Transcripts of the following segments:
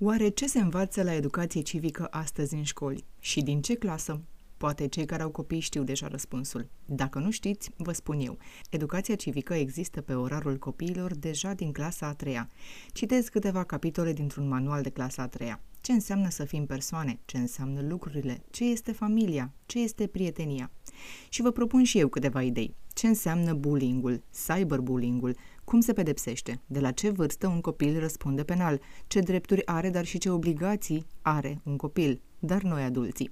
Oare ce se învață la educație civică astăzi în școli? Și din ce clasă? Poate cei care au copii știu deja răspunsul. Dacă nu știți, vă spun eu. Educația civică există pe orarul copiilor deja din clasa a treia. Citez câteva capitole dintr-un manual de clasa a treia. Ce înseamnă să fim persoane? Ce înseamnă lucrurile? Ce este familia? Ce este prietenia? Și vă propun și eu câteva idei. Ce înseamnă bullying-ul, cyberbullying-ul, cum se pedepsește, de la ce vârstă un copil răspunde penal, ce drepturi are, dar și ce obligații are un copil, dar noi adulții.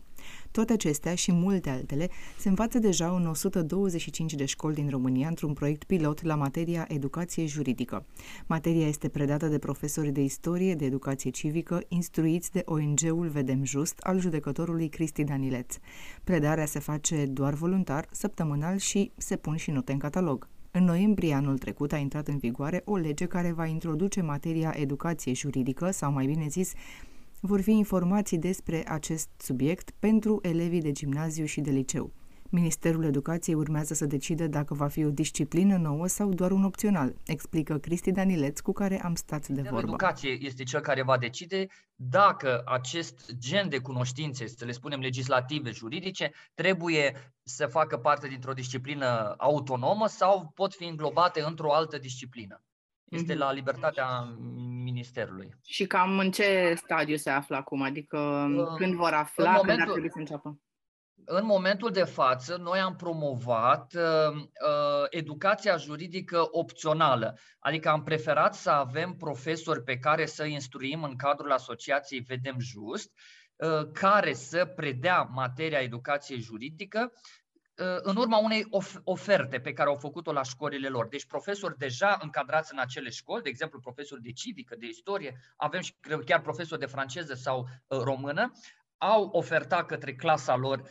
Toate acestea și multe altele se învață deja în 125 de școli din România într-un proiect pilot la materia educație juridică. Materia este predată de profesori de istorie, de educație civică, instruiți de ONG-ul Vedem Just al judecătorului Cristi Danileț. Predarea se face doar voluntar, săptămânal și se pun și note în catalog. În noiembrie anul trecut a intrat în vigoare o lege care va introduce materia educație juridică, sau mai bine zis, vor fi informații despre acest subiect pentru elevii de gimnaziu și de liceu. Ministerul Educației urmează să decide dacă va fi o disciplină nouă sau doar un opțional, explică Cristi Danileț, cu care am stat de vorbă. Educație este cel care va decide dacă acest gen de cunoștințe, să le spunem legislative, juridice, trebuie să facă parte dintr-o disciplină autonomă sau pot fi înglobate într-o altă disciplină. Este mm-hmm. la libertatea Ministerului. Și cam în ce stadiu se află acum? Adică uh, când vor afla, momentul, când ar trebui să înceapă? În momentul de față, noi am promovat uh, uh, educația juridică opțională, adică am preferat să avem profesori pe care să instruim în cadrul asociației Vedem Just, uh, care să predea materia educației juridică uh, în urma unei of- oferte pe care au făcut-o la școlile lor. Deci profesori deja încadrați în acele școli, de exemplu profesori de civică, de istorie, avem și chiar profesori de franceză sau uh, română, au ofertat către clasa lor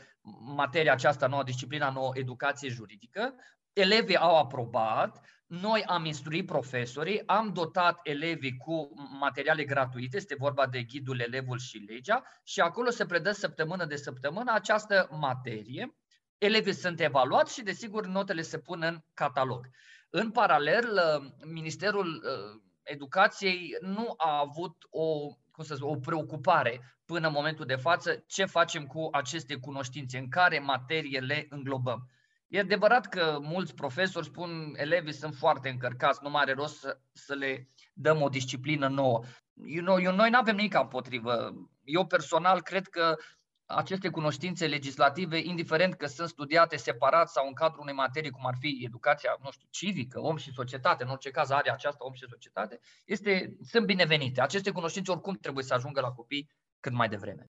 materia aceasta nouă, disciplina nouă, educație juridică, elevii au aprobat, noi am instruit profesorii, am dotat elevii cu materiale gratuite, este vorba de ghidul elevul și legea, și acolo se predă săptămână de săptămână această materie. Elevii sunt evaluați și, desigur, notele se pun în catalog. În paralel, Ministerul uh, Educației nu a avut o cum să zic, o preocupare până în momentul de față ce facem cu aceste cunoștințe, în care materie le înglobăm. E adevărat că mulți profesori spun elevii sunt foarte încărcați, nu mai are rost să, să le dăm o disciplină nouă. You know, eu, noi nu avem nimic împotrivă. Eu personal cred că aceste cunoștințe legislative, indiferent că sunt studiate separat sau în cadrul unei materii, cum ar fi educația, nu știu, civică, om și societate, în orice caz are aceasta om și societate, este, sunt binevenite. Aceste cunoștințe oricum trebuie să ajungă la copii cât mai devreme.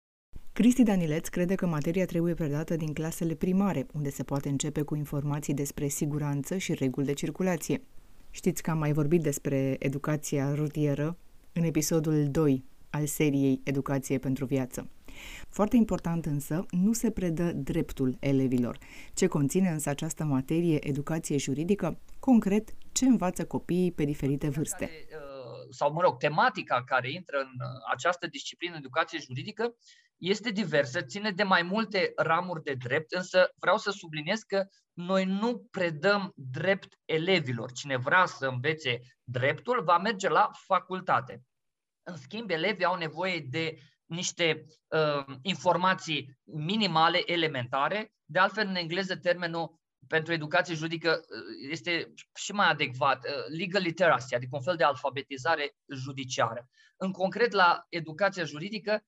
Cristi Danileț crede că materia trebuie predată din clasele primare, unde se poate începe cu informații despre siguranță și reguli de circulație. Știți că am mai vorbit despre educația rutieră în episodul 2 al seriei Educație pentru viață. Foarte important însă, nu se predă dreptul elevilor. Ce conține însă această materie, educație juridică? Concret, ce învață copiii pe diferite vârste? Care, uh, sau, mă rog, tematica care intră în uh, această disciplină educație juridică este diversă, ține de mai multe ramuri de drept, însă vreau să subliniez că noi nu predăm drept elevilor. Cine vrea să învețe dreptul va merge la facultate. În schimb, elevii au nevoie de niște uh, informații minimale, elementare. De altfel, în engleză, termenul pentru educație juridică uh, este și mai adecvat, uh, legal literacy, adică un fel de alfabetizare judiciară. În concret, la educația juridică,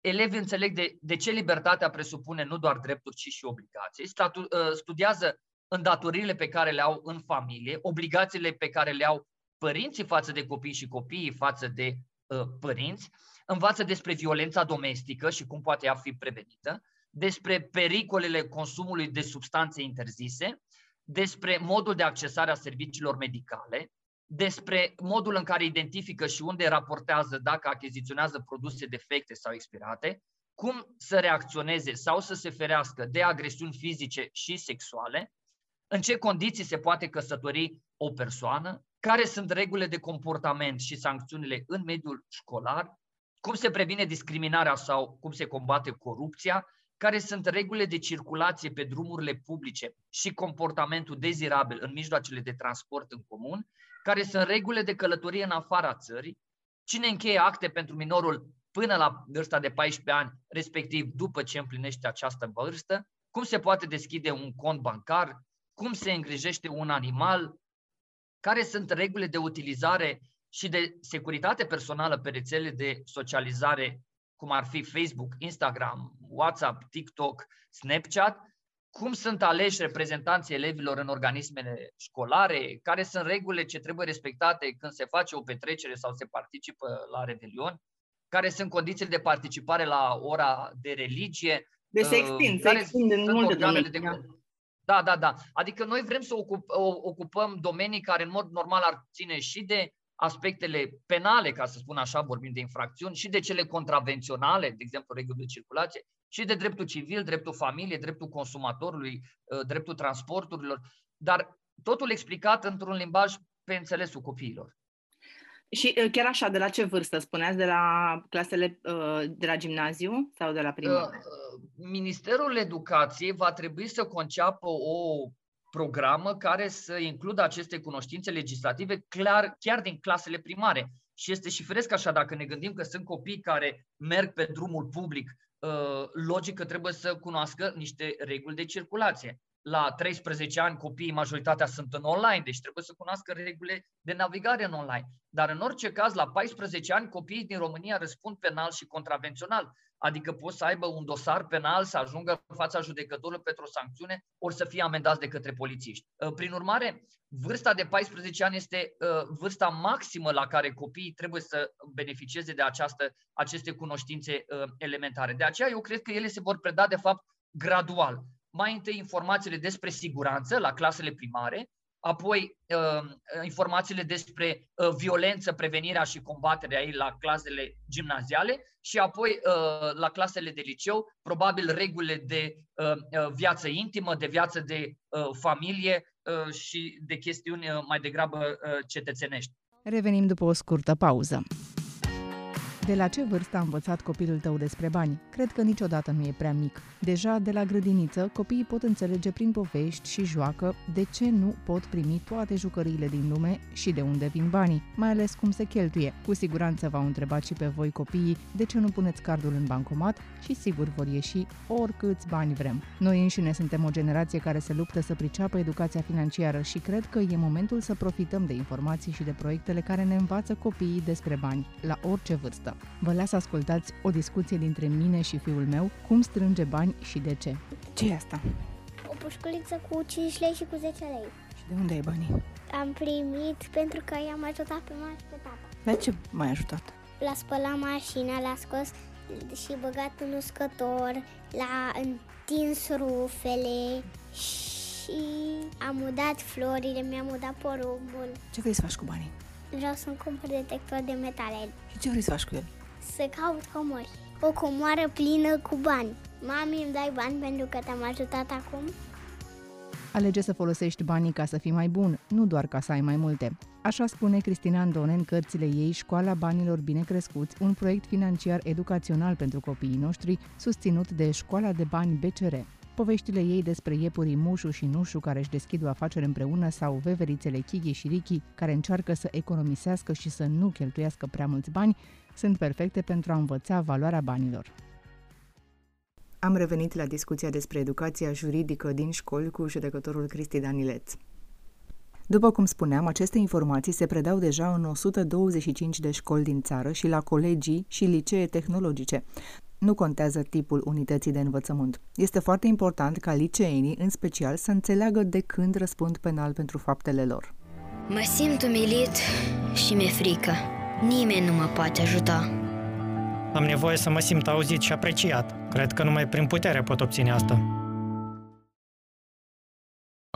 elevii înțeleg de, de ce libertatea presupune nu doar drepturi, ci și obligații. Statu, uh, studiază îndatoririle pe care le au în familie, obligațiile pe care le au părinții față de copii și copiii față de uh, părinți, învață despre violența domestică și cum poate ea fi prevenită, despre pericolele consumului de substanțe interzise, despre modul de accesare a serviciilor medicale, despre modul în care identifică și unde raportează dacă achiziționează produse defecte sau expirate, cum să reacționeze sau să se ferească de agresiuni fizice și sexuale, în ce condiții se poate căsători o persoană, care sunt regulile de comportament și sancțiunile în mediul școlar, cum se previne discriminarea sau cum se combate corupția, care sunt regulile de circulație pe drumurile publice și comportamentul dezirabil în mijloacele de transport în comun, care sunt regulile de călătorie în afara țării, cine încheie acte pentru minorul până la vârsta de 14 ani, respectiv după ce împlinește această vârstă, cum se poate deschide un cont bancar, cum se îngrijește un animal, care sunt regulile de utilizare și de securitate personală pe rețele de socializare, cum ar fi Facebook, Instagram, WhatsApp, TikTok, Snapchat, cum sunt aleși reprezentanții elevilor în organismele școlare, care sunt regulile ce trebuie respectate când se face o petrecere sau se participă la revelion, care sunt condițiile de participare la ora de religie. De se extind, se extind în multe domenii. De... Da, da, da. Adică noi vrem să ocup, ocupăm domenii care în mod normal ar ține și de aspectele penale, ca să spun așa, vorbim de infracțiuni, și de cele contravenționale, de exemplu, reguli de circulație, și de dreptul civil, dreptul familie, dreptul consumatorului, ă, dreptul transporturilor, dar totul explicat într-un limbaj pe înțelesul copiilor. Și ă, chiar așa, de la ce vârstă spuneați? De la clasele ă, de la gimnaziu sau de la primă? Ministerul Educației va trebui să conceapă o programă care să includă aceste cunoștințe legislative clar, chiar din clasele primare. Și este și firesc așa, dacă ne gândim că sunt copii care merg pe drumul public, uh, logic că trebuie să cunoască niște reguli de circulație. La 13 ani copiii, majoritatea sunt în online, deci trebuie să cunoască regulile de navigare în online. Dar în orice caz, la 14 ani, copiii din România răspund penal și contravențional. Adică pot să aibă un dosar penal, să ajungă în fața judecătorului pentru o sancțiune, ori să fie amendați de către polițiști. Uh, prin urmare, vârsta de 14 ani este uh, vârsta maximă la care copiii trebuie să beneficieze de această, aceste cunoștințe uh, elementare. De aceea eu cred că ele se vor preda, de fapt, gradual. Mai întâi informațiile despre siguranță la clasele primare, apoi uh, informațiile despre uh, violență, prevenirea și combaterea ei la clasele gimnaziale și apoi uh, la clasele de liceu, probabil regulile de viață intimă, de viață de familie și de chestiuni mai degrabă cetățenești. Revenim după o scurtă pauză. De la ce vârstă a învățat copilul tău despre bani? Cred că niciodată nu e prea mic. Deja de la grădiniță, copiii pot înțelege prin povești și joacă de ce nu pot primi toate jucăriile din lume și de unde vin banii, mai ales cum se cheltuie. Cu siguranță v-au întrebat și pe voi copiii de ce nu puneți cardul în bancomat și sigur vor ieși oricâți bani vrem. Noi înșine suntem o generație care se luptă să priceapă educația financiară și cred că e momentul să profităm de informații și de proiectele care ne învață copiii despre bani, la orice vârstă asta. Vă las ascultați o discuție dintre mine și fiul meu, cum strânge bani și de ce. ce e asta? O pușculiță cu 5 lei și cu 10 lei. Și de unde ai banii? Am primit pentru că i-am ajutat pe mama și pe tata. La ce m-ai ajutat? L-a spălat mașina, l-a scos și băgat în uscător, l-a întins rufele și am udat florile, mi-am udat porumbul. Ce vrei să faci cu banii? Vreau să-mi cumpăr detector de metale. Și ce vrei să faci cu el? Să caut comori. O comoară plină cu bani. Mami, îmi dai bani pentru că te-am ajutat acum? Alege să folosești banii ca să fii mai bun, nu doar ca să ai mai multe. Așa spune Cristina Andone în cărțile ei Școala Banilor Bine Crescuți, un proiect financiar educațional pentru copiii noștri, susținut de Școala de Bani BCR. Poveștile ei despre iepurii Mușu și Nușu care își deschid o afacere împreună sau veverițele Chighi și Richi care încearcă să economisească și să nu cheltuiască prea mulți bani sunt perfecte pentru a învăța valoarea banilor. Am revenit la discuția despre educația juridică din școli cu judecătorul Cristi Danileț. După cum spuneam, aceste informații se predau deja în 125 de școli din țară și la colegii și licee tehnologice. Nu contează tipul unității de învățământ. Este foarte important ca liceenii, în special, să înțeleagă de când răspund penal pentru faptele lor. Mă simt umilit și mi-e frică. Nimeni nu mă poate ajuta. Am nevoie să mă simt auzit și apreciat. Cred că numai prin putere pot obține asta.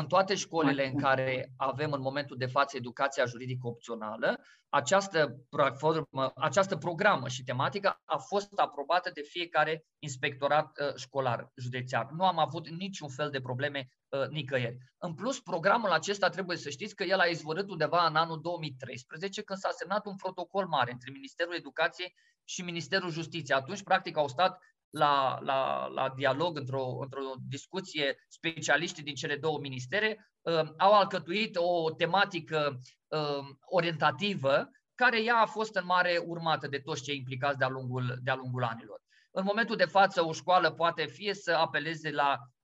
În toate școlile în care avem în momentul de față educația juridică opțională, această platformă, această programă și tematică a fost aprobată de fiecare inspectorat uh, școlar județean. Nu am avut niciun fel de probleme uh, nicăieri. În plus, programul acesta trebuie să știți că el a izvorât undeva în anul 2013, când s-a semnat un protocol mare între Ministerul Educației și Ministerul Justiției. Atunci, practic, au stat la, la, la dialog, într-o, într-o discuție, specialiștii din cele două ministere uh, au alcătuit o tematică uh, orientativă care ea a fost în mare urmată de toți cei implicați de-a lungul, de-a lungul anilor. În momentul de față, o școală poate fie să apeleze la uh,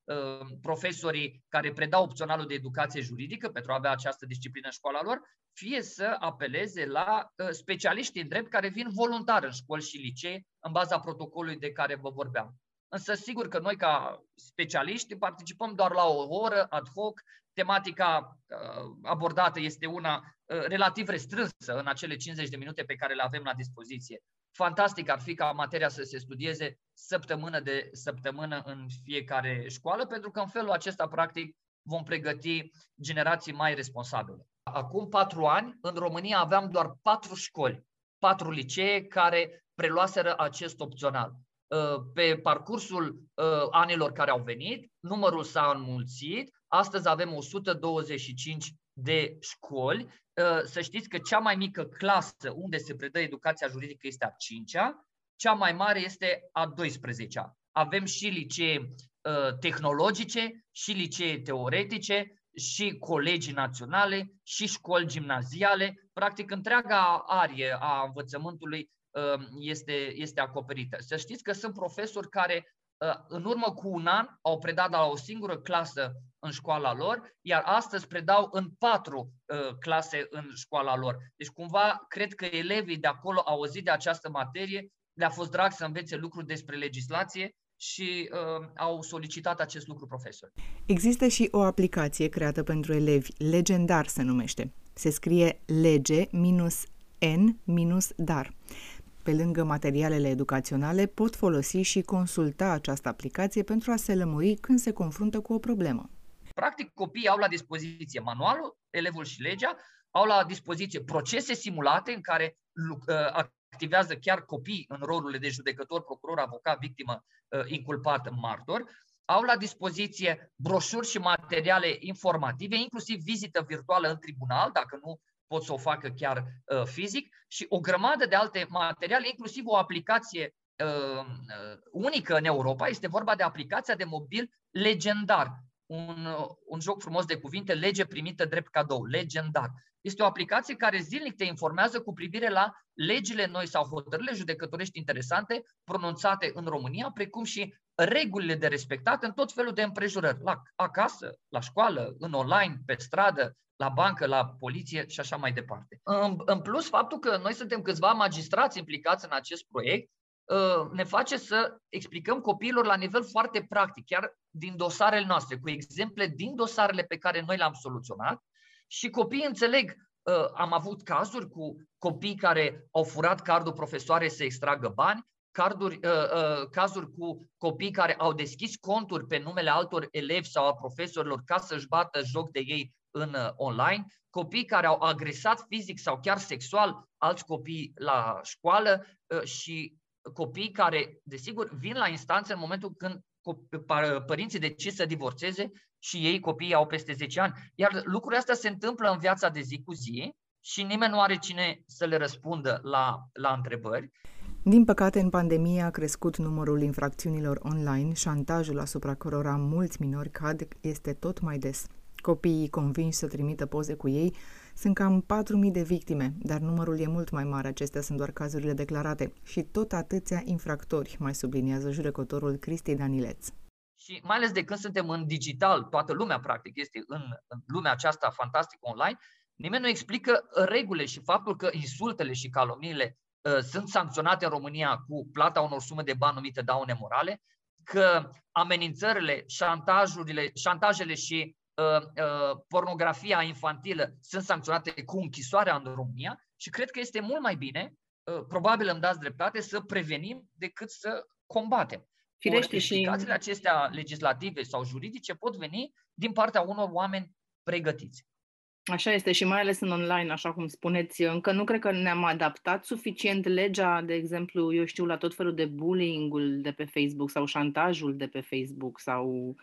profesorii care predau opționalul de educație juridică pentru a avea această disciplină în școala lor, fie să apeleze la uh, specialiști în drept care vin voluntar în școli și licee în baza protocolului de care vă vorbeam. Însă sigur că noi ca specialiști participăm doar la o oră ad hoc, tematica uh, abordată este una uh, relativ restrânsă în acele 50 de minute pe care le avem la dispoziție. Fantastic ar fi ca materia să se studieze săptămână de săptămână în fiecare școală, pentru că în felul acesta, practic, vom pregăti generații mai responsabile. Acum patru ani, în România aveam doar patru școli, patru licee care preluaseră acest opțional. Uh, pe parcursul uh, anilor care au venit, numărul s-a înmulțit, astăzi avem 125 de școli. Uh, să știți că cea mai mică clasă unde se predă educația juridică este a 5-a, cea mai mare este a 12-a. Avem și licee tehnologice, și licee teoretice, și colegii naționale, și școli gimnaziale. Practic, întreaga arie a învățământului Um, este, este acoperită. Să știți că sunt profesori care uh, în urmă cu un an au predat la o singură clasă în școala lor, iar astăzi predau în patru uh, clase în școala lor. Deci cumva cred că elevii de acolo au auzit de această materie, le-a fost drag să învețe lucruri despre legislație și uh, au solicitat acest lucru profesori. Există și o aplicație creată pentru elevi, Legendar se numește. Se scrie lege minus n minus dar pe lângă materialele educaționale, pot folosi și consulta această aplicație pentru a se lămuri când se confruntă cu o problemă. Practic, copiii au la dispoziție manualul, elevul și legea, au la dispoziție procese simulate în care uh, activează chiar copii în rolurile de judecător, procuror, avocat, victimă, uh, inculpat, martor, au la dispoziție broșuri și materiale informative, inclusiv vizită virtuală în tribunal, dacă nu pot să o facă chiar uh, fizic și o grămadă de alte materiale, inclusiv o aplicație uh, uh, unică în Europa. Este vorba de aplicația de mobil legendar. Un, uh, un joc frumos de cuvinte, lege primită drept cadou, legendar. Este o aplicație care zilnic te informează cu privire la legile noi sau hotărârile judecătorești interesante pronunțate în România, precum și regulile de respectat în tot felul de împrejurări, la acasă, la școală, în online, pe stradă, la bancă, la poliție și așa mai departe. În, în plus, faptul că noi suntem câțiva magistrați implicați în acest proiect ă, ne face să explicăm copiilor la nivel foarte practic, chiar din dosarele noastre, cu exemple din dosarele pe care noi le-am soluționat și copiii înțeleg ă, am avut cazuri cu copii care au furat cardul profesoare să extragă bani, carduri, uh, uh, cazuri cu copii care au deschis conturi pe numele altor elevi sau a profesorilor ca să-și bată joc de ei în uh, online, copii care au agresat fizic sau chiar sexual alți copii la școală uh, și copii care, desigur, vin la instanță în momentul când părinții decid să divorțeze și ei, copiii, au peste 10 ani. Iar lucrurile astea se întâmplă în viața de zi cu zi și nimeni nu are cine să le răspundă la, la întrebări. Din păcate, în pandemie a crescut numărul infracțiunilor online, șantajul asupra cărora mulți minori cad este tot mai des. Copiii convinși să trimită poze cu ei sunt cam 4.000 de victime, dar numărul e mult mai mare, acestea sunt doar cazurile declarate și tot atâția infractori, mai subliniază judecătorul Cristi Danileț. Și mai ales de când suntem în digital, toată lumea practic este în, în lumea aceasta fantastică online, nimeni nu explică regulile și faptul că insultele și calomniile uh, sunt sancționate în România cu plata unor sume de bani numite daune morale, că amenințările, șantajurile, șantajele și Uh, uh, pornografia infantilă sunt sancționate cu închisoarea în România și cred că este mult mai bine, uh, probabil îmi dați dreptate, să prevenim decât să combatem. Firește și... Explicațiile acestea legislative sau juridice pot veni din partea unor oameni pregătiți. Așa este și mai ales în online, așa cum spuneți, încă nu cred că ne-am adaptat suficient legea, de exemplu, eu știu, la tot felul de bullying-ul de pe Facebook sau șantajul de pe Facebook sau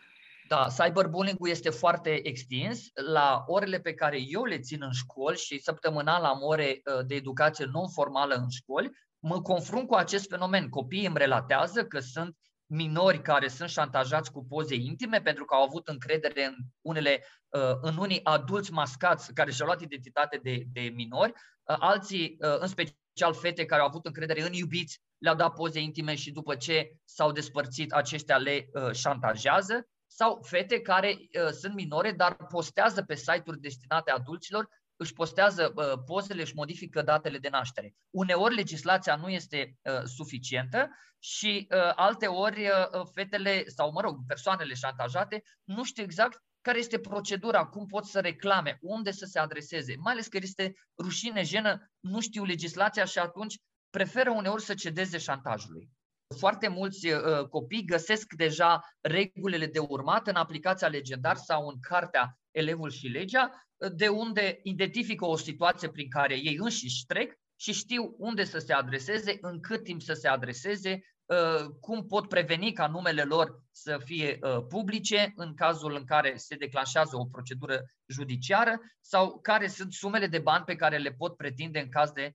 da, cyberbullying-ul este foarte extins. La orele pe care eu le țin în școli și săptămânal am ore uh, de educație non-formală în școli, mă confrunt cu acest fenomen. Copiii îmi relatează că sunt minori care sunt șantajați cu poze intime pentru că au avut încredere în unele, uh, în unii adulți mascați care și-au luat identitate de, de minori, alții, în special fete care au avut încredere în iubiți, le-au dat poze intime și după ce s-au despărțit, aceștia le șantajează, sau fete care sunt minore, dar postează pe site-uri destinate adulților își postează uh, pozele, își modifică datele de naștere. Uneori legislația nu este uh, suficientă și uh, alte ori uh, fetele sau, mă rog, persoanele șantajate nu știu exact care este procedura, cum pot să reclame, unde să se adreseze, mai ales că este rușine, jenă, nu știu legislația și atunci preferă uneori să cedeze șantajului. Foarte mulți uh, copii găsesc deja regulile de urmat în aplicația legendar sau în cartea Elevul și legea de unde identifică o situație prin care ei înșiși trec și știu unde să se adreseze, în cât timp să se adreseze, uh, cum pot preveni ca numele lor să fie uh, publice în cazul în care se declanșează o procedură judiciară sau care sunt sumele de bani pe care le pot pretinde în caz de uh,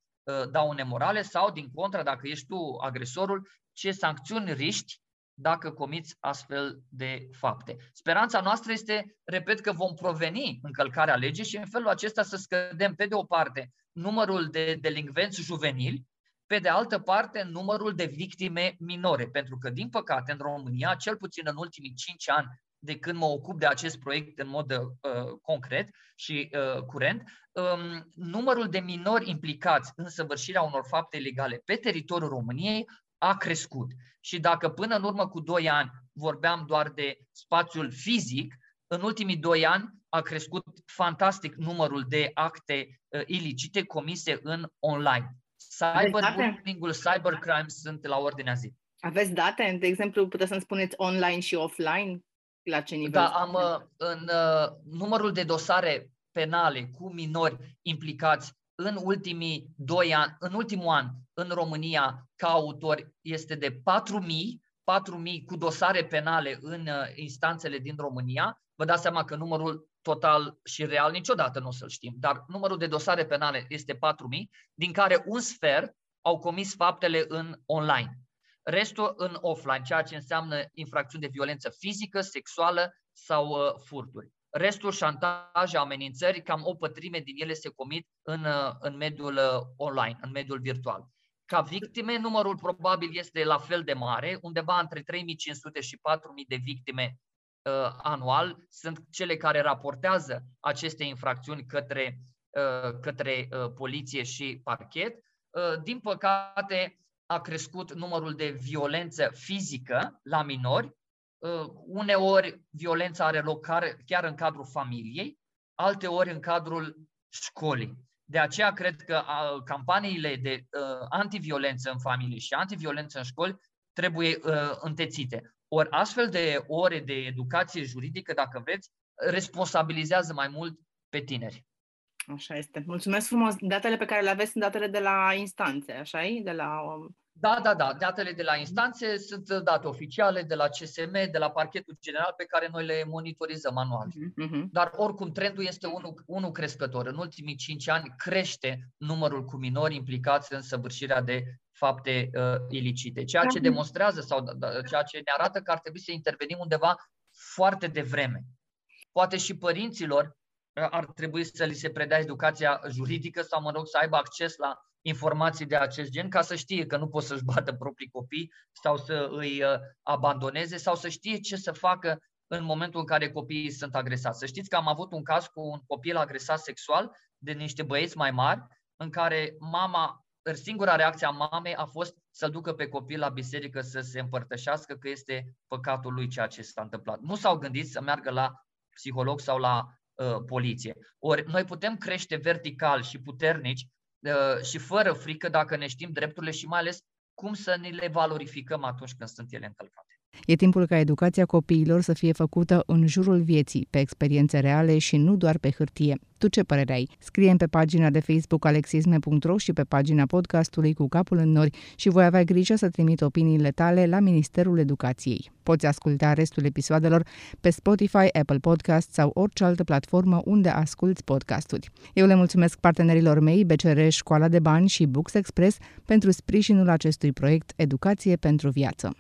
daune morale sau, din contră, dacă ești tu agresorul, ce sancțiuni riști dacă comiți astfel de fapte. Speranța noastră este, repet, că vom proveni încălcarea legii și în felul acesta să scădem, pe de o parte, numărul de delinvenți juvenili, pe de altă parte, numărul de victime minore. Pentru că, din păcate, în România, cel puțin în ultimii 5 ani, de când mă ocup de acest proiect în mod uh, concret și uh, curent, um, numărul de minori implicați în săvârșirea unor fapte ilegale pe teritoriul României a crescut. Și dacă până în urmă cu 2 ani vorbeam doar de spațiul fizic, în ultimii 2 ani a crescut fantastic numărul de acte uh, ilicite comise în online. Cyberbullying-ul, cybercrime sunt la ordinea zi. Aveți date? De exemplu, puteți să-mi spuneți online și offline? La ce nivel? Da, am uh, în uh, numărul de dosare penale cu minori implicați în ultimii doi ani, în ultimul an, în România, ca autor, este de 4.000, 4.000 cu dosare penale în uh, instanțele din România. Vă dați seama că numărul total și real niciodată nu o să-l știm, dar numărul de dosare penale este 4.000, din care un sfert au comis faptele în online. Restul în offline, ceea ce înseamnă infracțiuni de violență fizică, sexuală sau uh, furturi. Restul șantaj, amenințări, cam o pătrime din ele se comit în, uh, în mediul uh, online, în mediul virtual. Ca victime, numărul probabil este la fel de mare, undeva între 3500 și 4000 de victime uh, anual sunt cele care raportează aceste infracțiuni către, uh, către uh, poliție și parchet. Uh, din păcate, a crescut numărul de violență fizică la minori, Uh, uneori violența are loc chiar în cadrul familiei, alteori în cadrul școlii. De aceea cred că campaniile de uh, antiviolență în familie și antiviolență în școli trebuie uh, întețite. Ori astfel de ore de educație juridică, dacă vreți, responsabilizează mai mult pe tineri. Așa este. Mulțumesc frumos. Datele pe care le aveți sunt datele de la instanțe, așa De la um, da, da, da. Datele de la instanțe sunt date oficiale de la CSM, de la parchetul general pe care noi le monitorizăm anual. Uh-huh. Dar oricum trendul este unul, unul crescător. În ultimii cinci ani crește numărul cu minori implicați în săvârșirea de fapte uh, ilicite, ceea ce demonstrează sau da, da, ceea ce ne arată că ar trebui să intervenim undeva foarte devreme. Poate și părinților uh, ar trebui să li se predea educația juridică sau, mă rog, să aibă acces la informații de acest gen ca să știe că nu pot să-și bată proprii copii sau să îi uh, abandoneze sau să știe ce să facă în momentul în care copiii sunt agresați. Să știți că am avut un caz cu un copil agresat sexual de niște băieți mai mari, în care mama, singura reacție a mamei a fost să-l ducă pe copil la biserică să se împărtășească că este păcatul lui ceea ce s-a întâmplat. Nu s-au gândit să meargă la psiholog sau la uh, poliție. Ori noi putem crește vertical și puternici Uh, și fără frică dacă ne știm drepturile și mai ales cum să ne le valorificăm atunci când sunt ele încălcate. E timpul ca educația copiilor să fie făcută în jurul vieții, pe experiențe reale și nu doar pe hârtie. Tu ce părere ai? scrie pe pagina de Facebook alexisme.ro și pe pagina podcastului cu capul în nori și voi avea grijă să trimit opiniile tale la Ministerul Educației. Poți asculta restul episoadelor pe Spotify, Apple Podcast sau orice altă platformă unde asculți podcasturi. Eu le mulțumesc partenerilor mei, BCR, Școala de Bani și Books Express pentru sprijinul acestui proiect Educație pentru Viață.